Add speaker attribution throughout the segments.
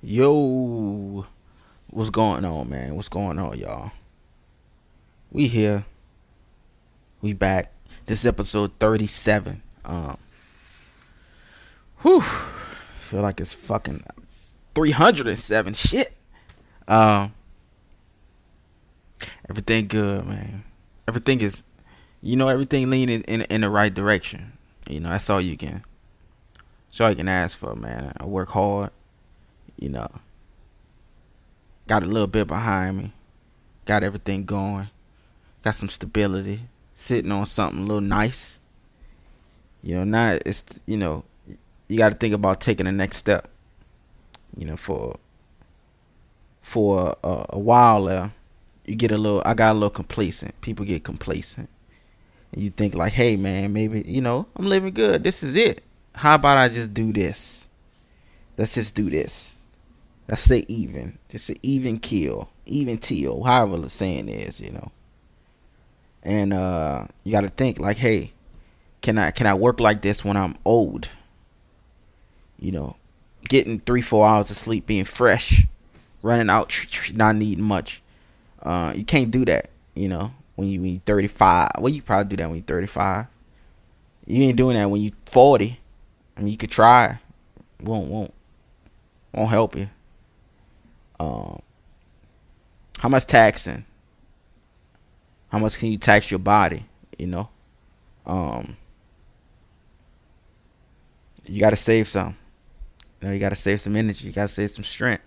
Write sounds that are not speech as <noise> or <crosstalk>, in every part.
Speaker 1: Yo, what's going on, man? What's going on, y'all? We here. We back. This is episode 37. Um, whew. Feel like it's fucking 307. Shit. Um, everything good, man. Everything is, you know, everything leaning in in the right direction. You know, that's all you can. That's all you can ask for, man. I work hard you know, got a little bit behind me, got everything going, got some stability, sitting on something a little nice. You know, now it's you know, you got to think about taking the next step. You know, for for a, a while there, you get a little. I got a little complacent. People get complacent, and you think like, hey man, maybe you know, I'm living good. This is it. How about I just do this? Let's just do this Let's say even. Just an even kill. Even teal. However the saying is, you know. And uh you gotta think like, hey, can I can I work like this when I'm old? You know, getting three, four hours of sleep, being fresh, running out, not needing much. Uh, you can't do that, you know, when you when you 35. Well, you probably do that when you're 35. You ain't doing that when you 40. I mean, you could try. Won't won't won't help you. Um, how much taxing? How much can you tax your body? You know, um, you got to save some. You know, you got to save some energy. You got to save some strength.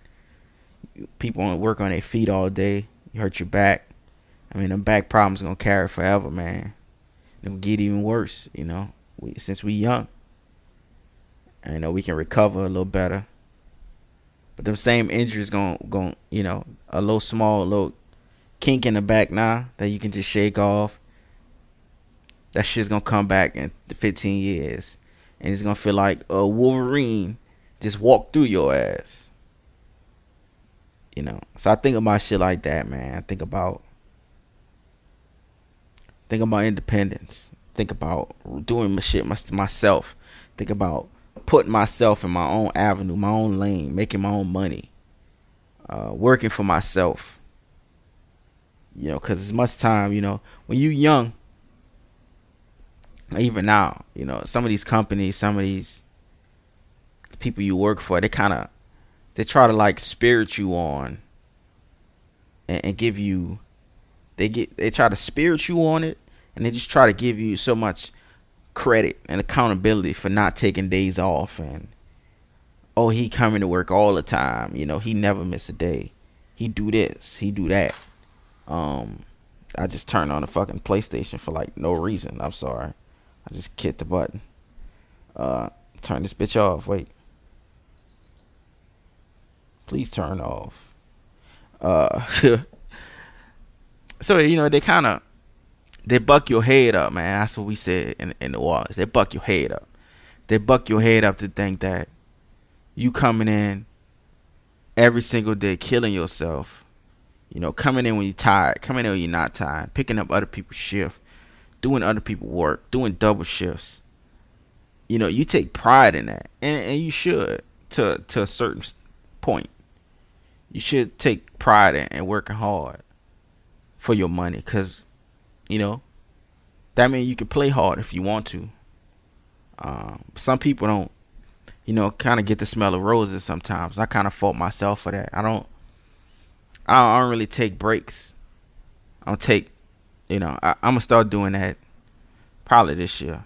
Speaker 1: People to work on their feet all day. You hurt your back. I mean, the back problems gonna carry forever, man. It'll get even worse. You know, we, since we young, I know we can recover a little better. But the same injuries going going you know a little small little kink in the back now that you can just shake off. That shit's gonna come back in 15 years, and it's gonna feel like a Wolverine just walked through your ass. You know, so I think about shit like that, man. I think about think about independence. Think about doing my shit myself. Think about putting myself in my own avenue, my own lane, making my own money, uh, working for myself. You know, because as much time, you know, when you young, even now, you know, some of these companies, some of these people you work for, they kind of they try to like spirit you on and, and give you they get they try to spirit you on it and they just try to give you so much credit and accountability for not taking days off and oh he coming to work all the time. You know he never miss a day. He do this he do that. Um i just turned on the fucking playstation for like no reason. I'm sorry. I just hit the button. Uh turn this bitch off. Wait. Please turn off. Uh <laughs> so you know they kind of they buck your head up, man. That's what we said in in the walls. They buck your head up. They buck your head up to think that you coming in every single day, killing yourself. You know, coming in when you're tired, coming in when you're not tired, picking up other people's shift, doing other people's work, doing double shifts. You know, you take pride in that, and and you should to to a certain point. You should take pride in, in working hard for your money, cause you know, that means you can play hard if you want to. Um, some people don't, you know, kind of get the smell of roses sometimes. I kind of fault myself for that. I don't, I don't, I don't really take breaks. I don't take, you know, I, I'm gonna start doing that probably this year,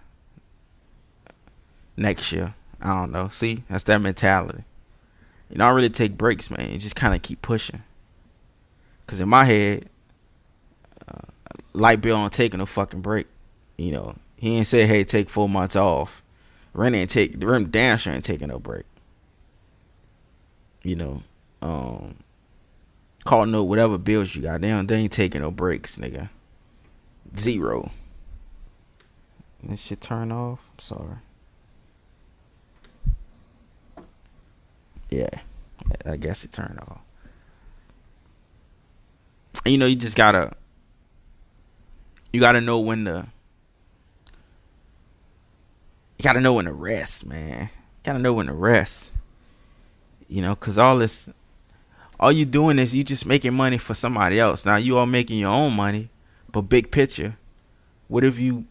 Speaker 1: next year. I don't know. See, that's that mentality. You know, I really take breaks, man. You just kind of keep pushing. Cause in my head, Light Bill on taking a fucking break. You know, he ain't say, hey, take four months off. Ren ain't take Ren damn ain't taking no break. You know, um, call no whatever bills you got. Don't, they ain't taking no breaks, nigga. Zero. This shit turn off. I'm sorry. Yeah, I guess it turned off. You know, you just gotta you got to know when to you got to know when to rest, man. You got to know when to rest. You You know, cause all this, all you doing is you just making money for somebody else. Now you are making your own money, but big picture, what if you,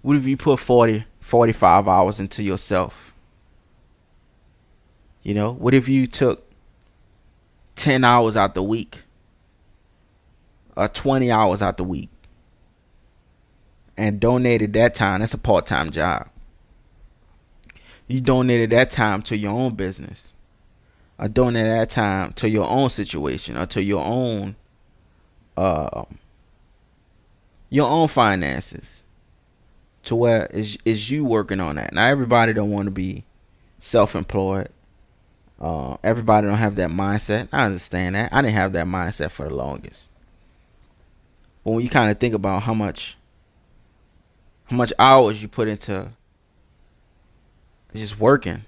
Speaker 1: what if you put 40, 45 hours into yourself? You know, what if you took 10 hours out the week or 20 hours out the week and donated that time? That's a part time job. You donated that time to your own business or donated that time to your own situation or to your own uh, your own finances to where is is you working on that. Now everybody don't want to be self-employed. Uh, everybody don't have that mindset. I understand that. I didn't have that mindset for the longest. But when you kind of think about how much how much hours you put into just working,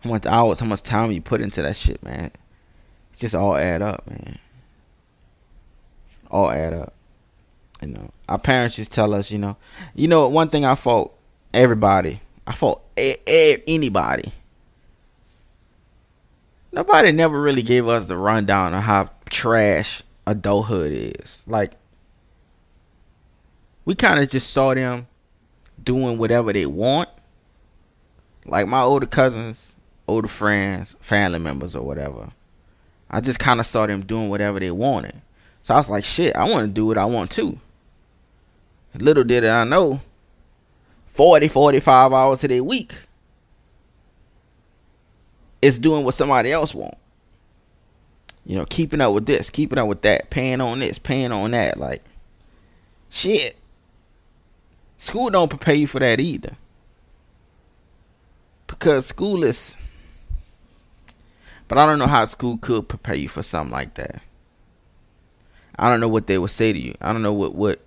Speaker 1: how much hours, how much time you put into that shit, man, it just all add up, man. All add up. You know, our parents just tell us, you know, you know, one thing I fault everybody, I fault a- a- anybody nobody never really gave us the rundown of how trash adulthood is. Like, we kind of just saw them doing whatever they want. Like my older cousins, older friends, family members, or whatever. I just kind of saw them doing whatever they wanted. So I was like, shit, I want to do what I want too. Little did I know, 40, 45 hours a day week is doing what somebody else want. You know, keeping up with this, keeping up with that, paying on this, paying on that. Like, shit. School don't prepare you for that either. Because school is. But I don't know how school could prepare you for something like that. I don't know what they would say to you. I don't know what what.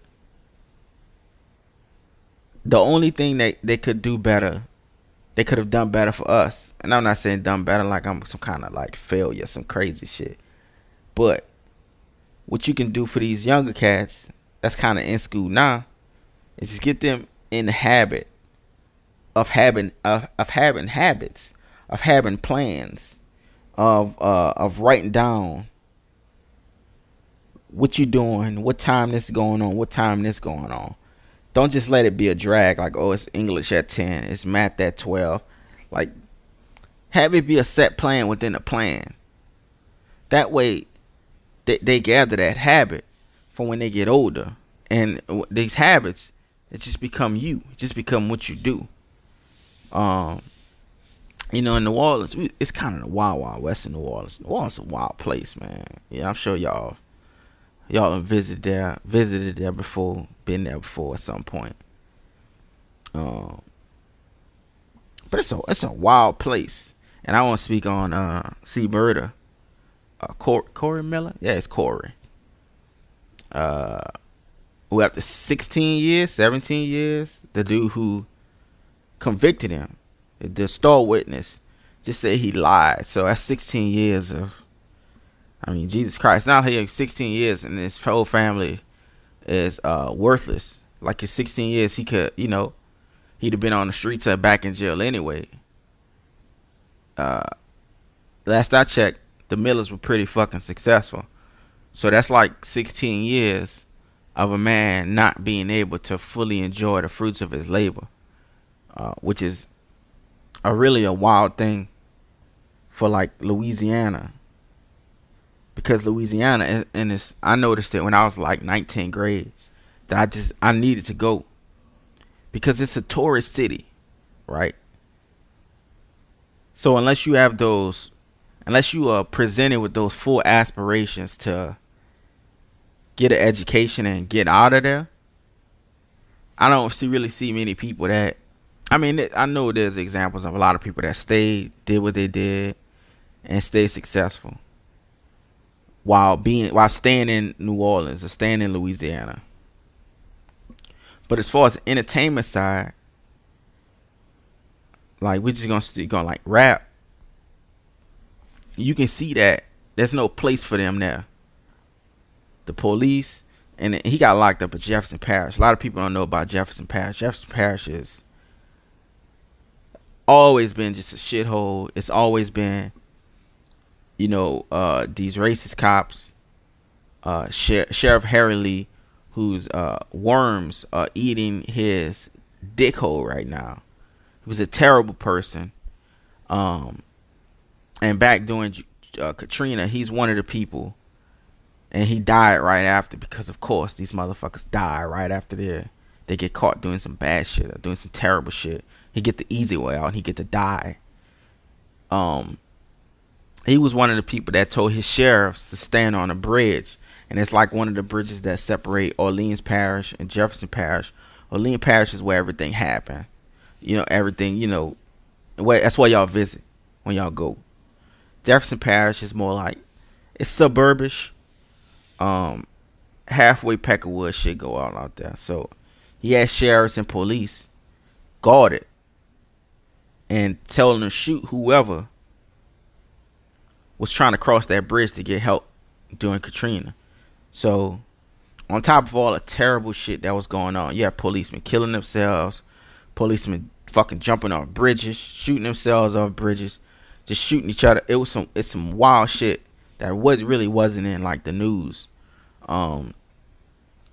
Speaker 1: The only thing that they could do better they could have done better for us. And I'm not saying done better like I'm some kind of like failure, some crazy shit. But what you can do for these younger cats that's kind of in school now is just get them in the habit of having of, of having habits, of having plans, of uh, of writing down what you're doing, what time this going on, what time this going on. Don't just let it be a drag like, oh, it's English at 10, it's math at 12. Like, have it be a set plan within a plan. That way, they, they gather that habit for when they get older. And these habits, it just become you, it just become what you do. Um, you know, in New Orleans, it's kind of the wild, wild west in New Orleans. New Orleans is a wild place, man. Yeah, I'm sure y'all y'all have visited there, visited there before, been there before at some point. Um, but it's a it's a wild place, and I want to speak on uh C. Murder, uh, Cor- Corey Miller. Yeah, it's Corey. Uh, who after 16 years, 17 years, the dude who convicted him, the star witness, just said he lied. So that's 16 years of I mean, Jesus Christ. Now he has 16 years and his whole family is uh, worthless. Like his 16 years, he could, you know, he'd have been on the streets or back in jail anyway. Uh, last I checked, the Millers were pretty fucking successful. So that's like 16 years of a man not being able to fully enjoy the fruits of his labor, uh, which is a really a wild thing for like Louisiana because Louisiana and, it's I noticed it when I was like 19th grade that I just I needed to go because it's a tourist city, right? So unless you have those unless you are presented with those full aspirations to get an education and get out of there, I don't see really see many people that I mean, I know there's examples of a lot of people that stayed, did what they did, and stayed successful while being while staying in New Orleans or staying in Louisiana. But as far as entertainment side, like we're just gonna st- gonna like rap. You can see that there's no place for them there. The police and he got locked up at Jefferson Parish. A lot of people don't know about Jefferson Parish. Jefferson Parish is always been just a shithole. It's always been, you know, uh, these racist cops. Uh, Sher- Sheriff Harry Lee, whose uh, worms are eating his dickhole right now. He was a terrible person. Um, and back during uh, Katrina, he's one of the people, and he died right after because, of course, these motherfuckers die right after they they get caught doing some bad shit or doing some terrible shit. He get the easy way out, and he get to die. Um, he was one of the people that told his sheriffs to stand on a bridge, and it's like one of the bridges that separate Orleans Parish and Jefferson Parish. Orleans Parish is where everything happened. You know, everything. You know, where that's where y'all visit when y'all go. Jefferson Parish is more like it's suburbish. Um, halfway Peckerwood shit go out out there. So he had sheriffs and police guarded and telling them shoot whoever was trying to cross that bridge to get help during Katrina. So on top of all the terrible shit that was going on, you had policemen killing themselves, policemen fucking jumping off bridges, shooting themselves off bridges, just shooting each other. It was some it's some wild shit that was really wasn't in like the news. Um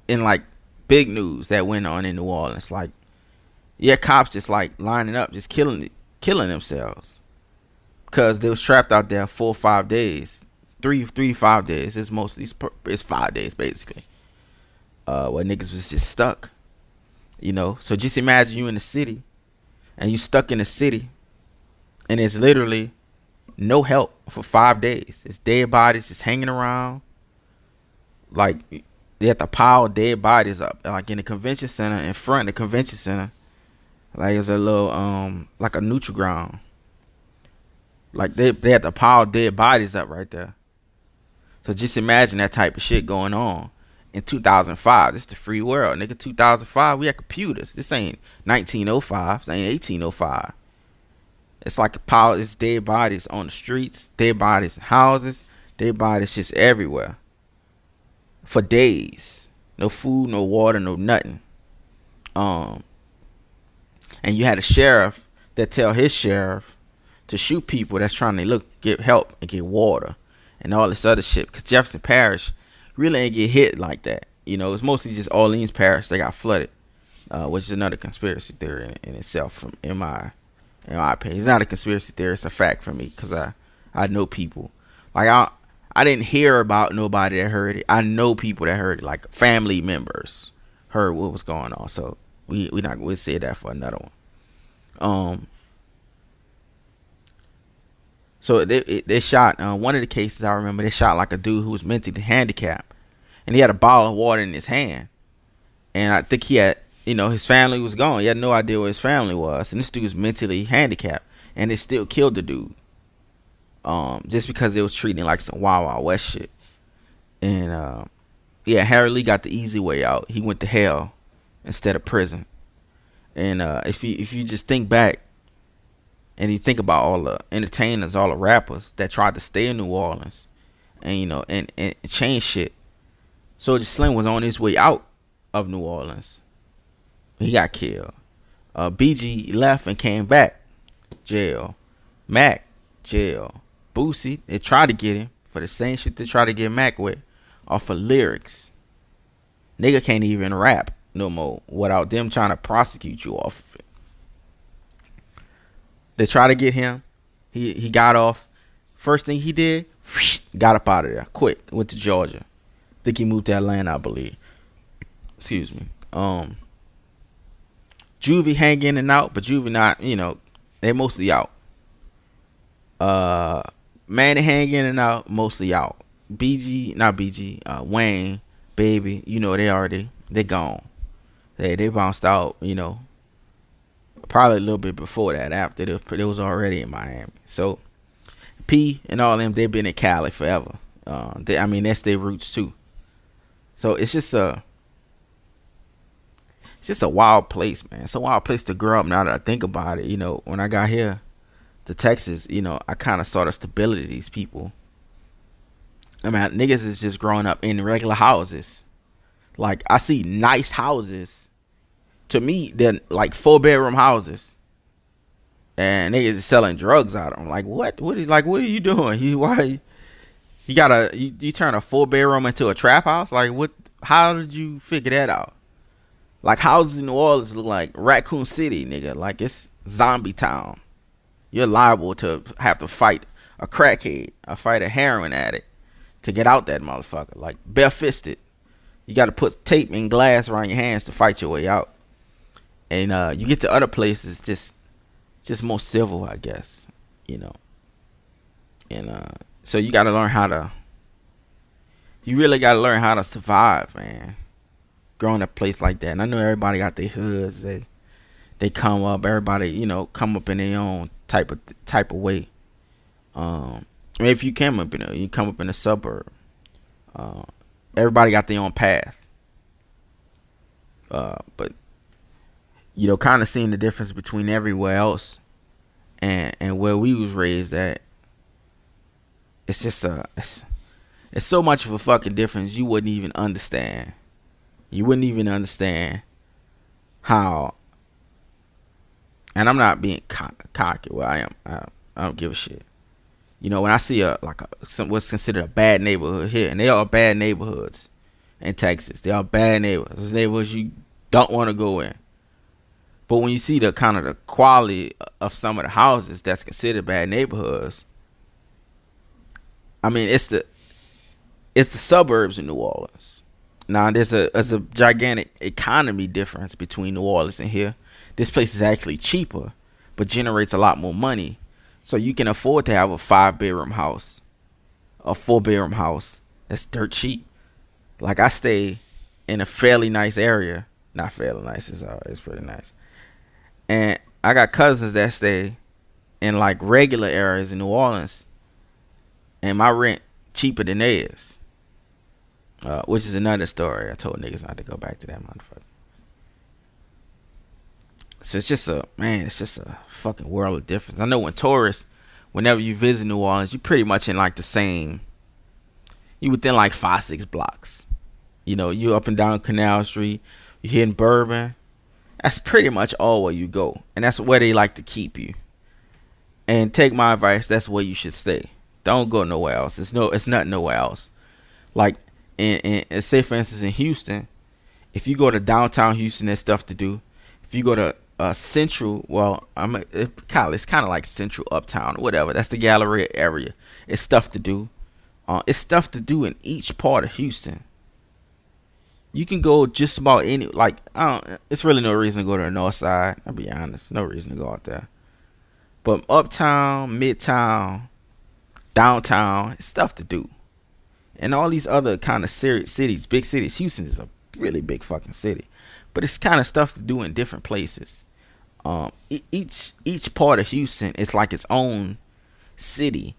Speaker 1: in like big news that went on in New Orleans. Like yeah, cops just like lining up, just killing killing themselves. Cause they was trapped out there four or five days. Three three to five days. It's mostly it's five days basically. Uh where niggas was just stuck. You know? So just imagine you in the city and you stuck in the city and it's literally no help for five days. It's dead bodies just hanging around. Like they have to pile dead bodies up, like in the convention center, in front of the convention center. Like it's a little um like a neutral ground. Like they they had to pile dead bodies up right there. So just imagine that type of shit going on in 2005. This is the free world, nigga. 2005, we had computers. This ain't 1905. This ain't 1805. It's like a pile. It's dead bodies on the streets, dead bodies in houses, dead bodies just everywhere. For days, no food, no water, no nothing. Um, and you had a sheriff that tell his sheriff to shoot people that's trying to look get help and get water and all this other shit. Because Jefferson Parish really ain't get hit like that. You know, it's mostly just Orleans Parish that got flooded, uh, which is another conspiracy theory in, in itself. From my in my opinion, it's not a conspiracy theory; it's a fact for me because I I know people. Like I I didn't hear about nobody that heard it. I know people that heard it, like family members heard what was going on. So we we not we'll say that for another one. Um. So they they shot uh, one of the cases I remember. They shot like a dude who was mentally handicapped, and he had a bottle of water in his hand, and I think he had you know his family was gone. He had no idea where his family was, and this dude was mentally handicapped, and they still killed the dude. Um, just because they was treating like some Wild Wild West shit, and uh, yeah, Harry Lee got the easy way out. He went to hell instead of prison. And uh, if you if you just think back and you think about all the entertainers, all the rappers that tried to stay in New Orleans and you know and, and change shit. Soulja Slim was on his way out of New Orleans. He got killed. Uh, BG left and came back. Jail. Mac, jail. Boosie, they tried to get him for the same shit they tried to get Mac with off of lyrics. Nigga can't even rap no more without them trying to prosecute you off of it. They try to get him. He he got off. First thing he did, <sniffs> got up out of there quick. Went to Georgia. Think he moved to Atlanta, I believe. Excuse me. Um, Juvie hang in and out, but Juvie not. You know, they mostly out. Uh, Mannie hang in and out, mostly out. BG, not BG. Uh, Wayne, baby, you know they already they gone. They they bounced out, you know, probably a little bit before that. After they, they was already in Miami. So P and all them they've been in Cali forever. Uh, they, I mean that's their roots too. So it's just a just a wild place, man. It's a wild place to grow up. Now that I think about it, you know, when I got here to Texas, you know, I kind of saw the stability of these people. I mean, niggas is just growing up in regular houses. Like I see nice houses. To me, they're like four bedroom houses. and niggas is selling drugs out of them. Like what? What? Is, like what are you doing? <laughs> You why? You got a you, you turn a four bedroom into a trap house? Like what? How did you figure that out? Like houses in New Orleans look like Raccoon City, nigga. Like it's zombie town. You're liable to have to fight a crackhead, a fight a heroin addict to get out that motherfucker. Like barefisted. You got to put tape and glass around your hands to fight your way out. And uh, you get to other places, just just more civil, I guess. You know. And uh, so you got to learn how to. You really got to learn how to survive, man. Growing a place like that, and I know everybody got their hoods. They they come up. Everybody, you know, come up in their own type of type of way. Um, if you come up in a, you come up in a suburb. Uh, everybody got their own path. Uh, but you know, kind of seeing the difference between everywhere else and and where we was raised at. It's just a it's, it's so much of a fucking difference you wouldn't even understand. You wouldn't even understand how. And I'm not being cocky. Well, I am. I, I don't give a shit. You know, when I see a like a, some, what's considered a bad neighborhood here, and they are bad neighborhoods in Texas. They are bad neighborhoods. Neighborhoods you don't want to go in. But when you see the kind of the quality of some of the houses that's considered bad neighborhoods, I mean it's the it's the suburbs in New Orleans. Now there's a there's a gigantic economy difference between New Orleans and here. This place is actually cheaper, but generates a lot more money. So you can afford to have a five bedroom house, a four bedroom house that's dirt cheap. Like I stay in a fairly nice area. Not fairly nice, it's uh, it's pretty nice and I got cousins that stay in like regular areas in New Orleans, and my rent cheaper than theirs. Uh, which is another story. I told niggas not to go back to that motherfucker. So it's just a man. It's just a fucking world of difference. I know when tourists, whenever you visit New Orleans, you're pretty much in like the same. You within like five six blocks. You know, you up and down Canal Street. You're hitting Bourbon that's pretty much all where you go, and that's where they like to keep you. And take my advice, that's where you should stay. Don't go nowhere else. It's no, it's not nowhere else. Like, in say for instance in Houston, if you go to downtown Houston, there's stuff to do. If you go to uh, Central, well, I'm it, it's kind of like Central Uptown whatever. That's the Galleria area. It's stuff to do. Uh, it's stuff to do in each part of Houston you can go just about any like I don't it's really no reason to go to the north side, I'll be honest. No reason to go out there. But uptown, midtown, downtown, it's stuff to do. And all these other kind of cities, big cities. Houston is a really big fucking city. But it's kind of stuff to do in different places. Um, each each part of Houston is like its own city.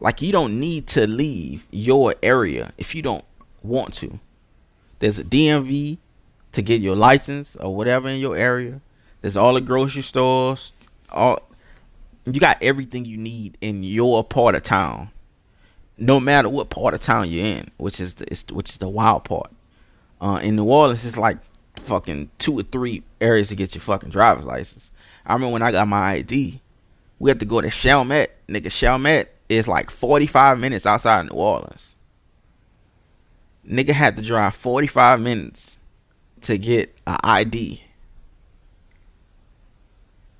Speaker 1: Like you don't need to leave your area if you don't want to. There's a DMV to get your license or whatever in your area. There's all the grocery stores. All you got everything you need in your part of town. No matter what part of town you're in, which is the which is the wild part. Uh, in New Orleans, it's like fucking two or three areas to get your fucking driver's license. I remember when I got my ID, we had to go to Chalmette. Nigga, Chalmette is like 45 minutes outside New Orleans. Nigga had to drive 45 minutes to get an ID.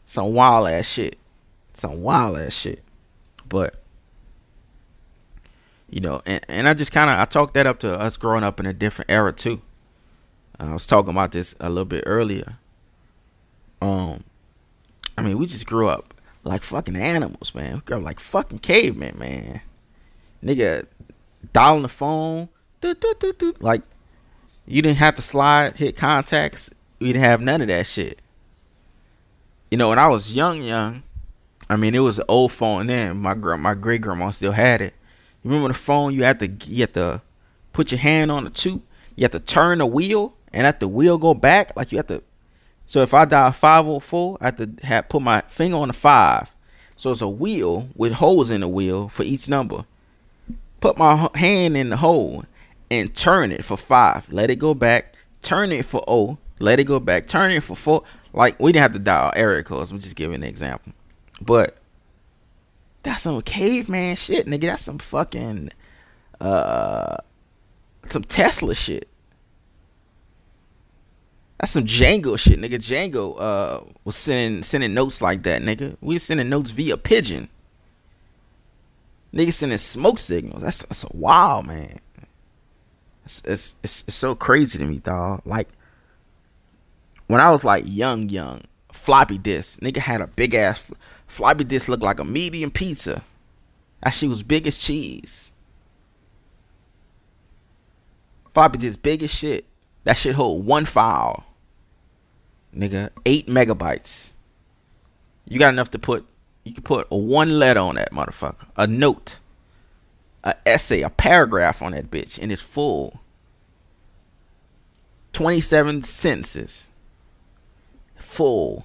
Speaker 1: Some wild ass shit. Some wild ass shit. But you know, and, and I just kind of I talked that up to us growing up in a different era too. I was talking about this a little bit earlier. Um, I mean, we just grew up like fucking animals, man. We grew up like fucking cavemen, man. Nigga, dialing the phone, like you didn't have to slide, hit contacts. We didn't have none of that shit. You know, when I was young, young, I mean, it was an old phone then. My my great grandma still had it. Remember the phone? You had to you had to put your hand on the tube. You have to turn the wheel, and let the wheel go back. Like you have to. So if I dial five oh four, I have to have put my finger on the five. So it's a wheel with holes in the wheel for each number. Put my hand in the hole, and turn it for five. Let it go back. Turn it for O. Let it go back. Turn it for four. Like we didn't have to dial area codes. I'm just giving an example. But that's some caveman shit, nigga. That's some fucking uh some Tesla shit. That's some Django shit, nigga. Django uh was sending sending notes like that, nigga. We were sending notes via pigeon. Nigga sending smoke signals. That's that's a wild man. It's, it's it's it's so crazy to me, dog. Like when I was like young, young, floppy disk, nigga had a big ass floppy disk looked like a medium pizza. That shit was big as cheese. Floppy disk big as shit. That shit hold one file nigga, eight megabytes. You got enough to put. You can put one letter on that motherfucker, a note, a essay, a paragraph on that bitch, and it's full. Twenty-seven sentences, full.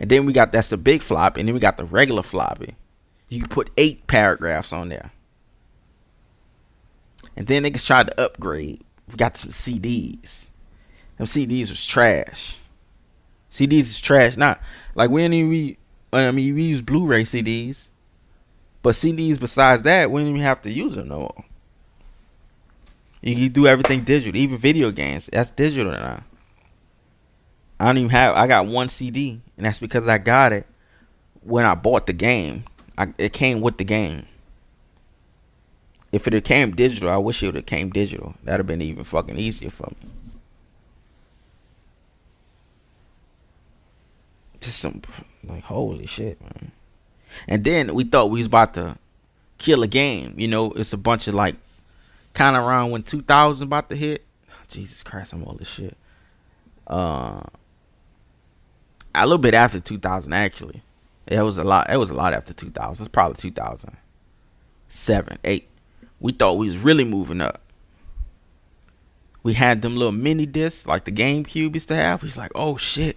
Speaker 1: And then we got that's the big flop, and then we got the regular floppy. You can put eight paragraphs on there. And then niggas tried to upgrade. We got some CDs. Them CDs was trash. CDs is trash. Not like we didn't even I mean we use Blu-ray CDs, but CDs besides that we didn't even have to use them no more. You can do everything digital, even video games. That's digital now. I don't even have. I got one CD, and that's because I got it when I bought the game. I, it came with the game. If it had came digital, I wish it would have came digital. That'd have been even fucking easier for me. just some like holy shit, man. And then we thought we was about to kill a game. You know, it's a bunch of like kind of around when 2000 about to hit. Jesus Christ, I'm all this shit. Uh, a little bit after 2000 actually. It was a lot. It was a lot after 2000. It's probably 2007, eight. We thought we was really moving up. We had them little mini discs like the GameCube used to have. We was like, oh shit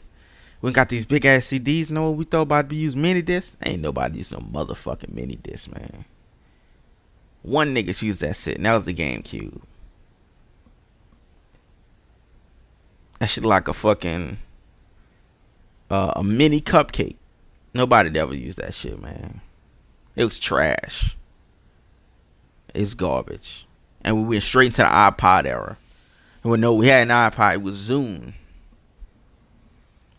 Speaker 1: we got these big ass CDs. Know what we thought about to use mini discs? Ain't nobody use no motherfucking mini disc, man. One nigga used that shit, and that was the GameCube. That shit like a fucking uh, a mini cupcake. Nobody ever used that shit, man. It was trash. It's garbage. And we went straight into the iPod era. And we know we had an iPod, it was Zune.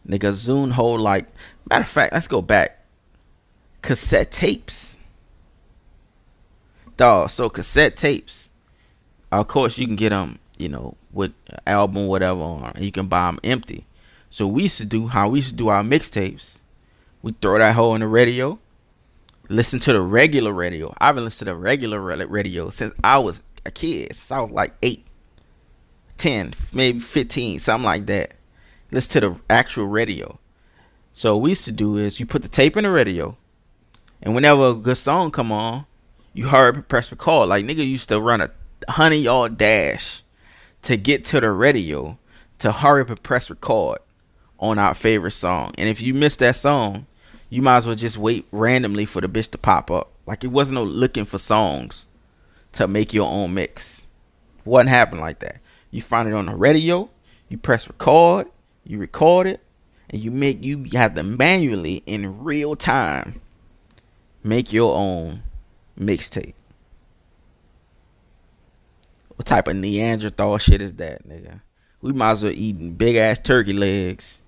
Speaker 1: Nigga, Zune hold like. Matter of fact, let's go back. Cassette tapes. Dog, so cassette tapes. Of course, you can get them, you know, with album, whatever, on. You can buy them empty. So we used to do how we used to do our mixtapes. We throw that hole in the radio. Listen to the regular radio. I've been listening to the regular radio since I was a kid. Since I was like 8, 10, maybe 15, something like that listen to the actual radio. So we used to do is you put the tape in the radio, and whenever a good song come on, you hurry press record. Like nigga used to run a hundred yard dash to get to the radio to hurry up and press record on our favorite song. And if you miss that song, you might as well just wait randomly for the bitch to pop up. Like it wasn't no looking for songs to make your own mix. Wasn't happen like that. You find it on the radio, you press record, you record it, and you make you have to manually in real time make your own mixtape. What type of Neanderthal shit is that, nigga? We might as well eating big ass turkey legs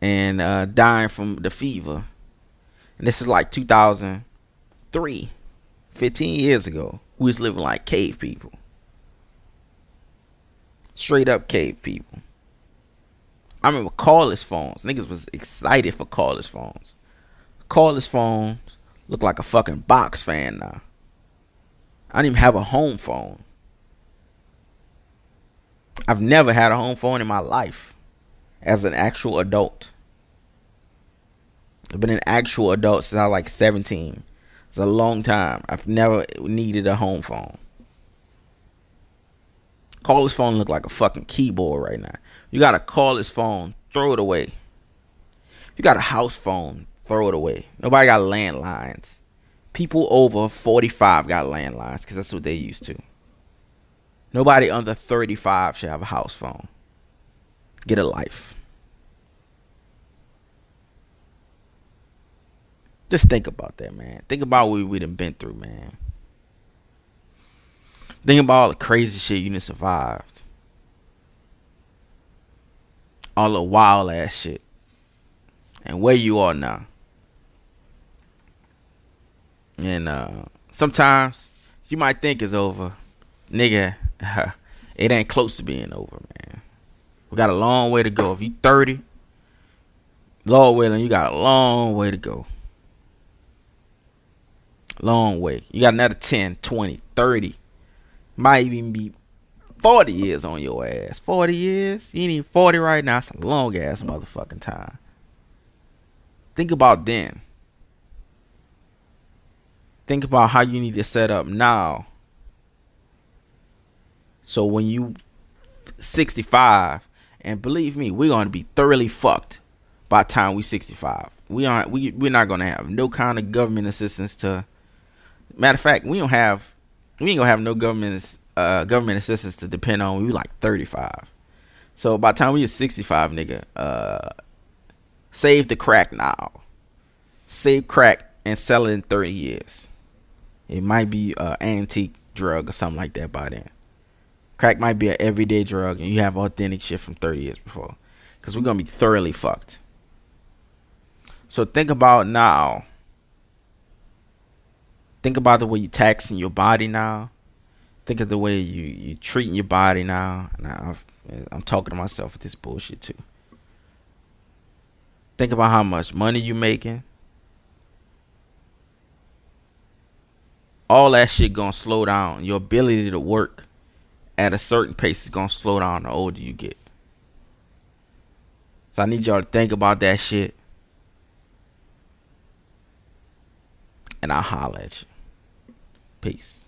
Speaker 1: and uh, dying from the fever. And this is like 2003, 15 years ago. We was living like cave people. Straight up cave people. I remember cordless phones. Niggas was excited for cordless phones. Cordless phones look like a fucking box fan now. I didn't even have a home phone. I've never had a home phone in my life as an actual adult. I've been an actual adult since I was like 17. It's a long time. I've never needed a home phone. Call this phone look like a fucking keyboard right now. You got a this phone, throw it away. You got a house phone, throw it away. Nobody got landlines. People over 45 got landlines because that's what they used to. Nobody under 35 should have a house phone. Get a life. Just think about that, man. Think about what we done been through, man. Think about all the crazy shit you done survived. All the wild ass shit. And where you are now. And uh sometimes you might think it's over. Nigga, <laughs> it ain't close to being over, man. We got a long way to go. If you 30, Lord willing, you got a long way to go. Long way. You got another 10, 20, 30. Might even be 40 years on your ass. 40 years? You ain't even 40 right now. It's a long ass motherfucking time. Think about then. Think about how you need to set up now. So when you 65, and believe me, we're gonna be thoroughly fucked by time we 65. We aren't we we're not gonna have no kind of government assistance to matter of fact, we don't have we ain't gonna have no government uh government assistance to depend on we like 35. So by the time we get 65, nigga, uh save the crack now. Save crack and sell it in 30 years. It might be an antique drug or something like that by then. Crack might be an everyday drug, and you have authentic shit from 30 years before. Because we're to be thoroughly fucked. So think about now. Think about the way you're taxing your body now. Think of the way you you treating your body now. Now I'm talking to myself with this bullshit too. Think about how much money you making. all that shit gonna slow down. Your ability to work at a certain pace is gonna slow down the older you get. So I need y'all to think about that shit. And I'll holler at you. Peace.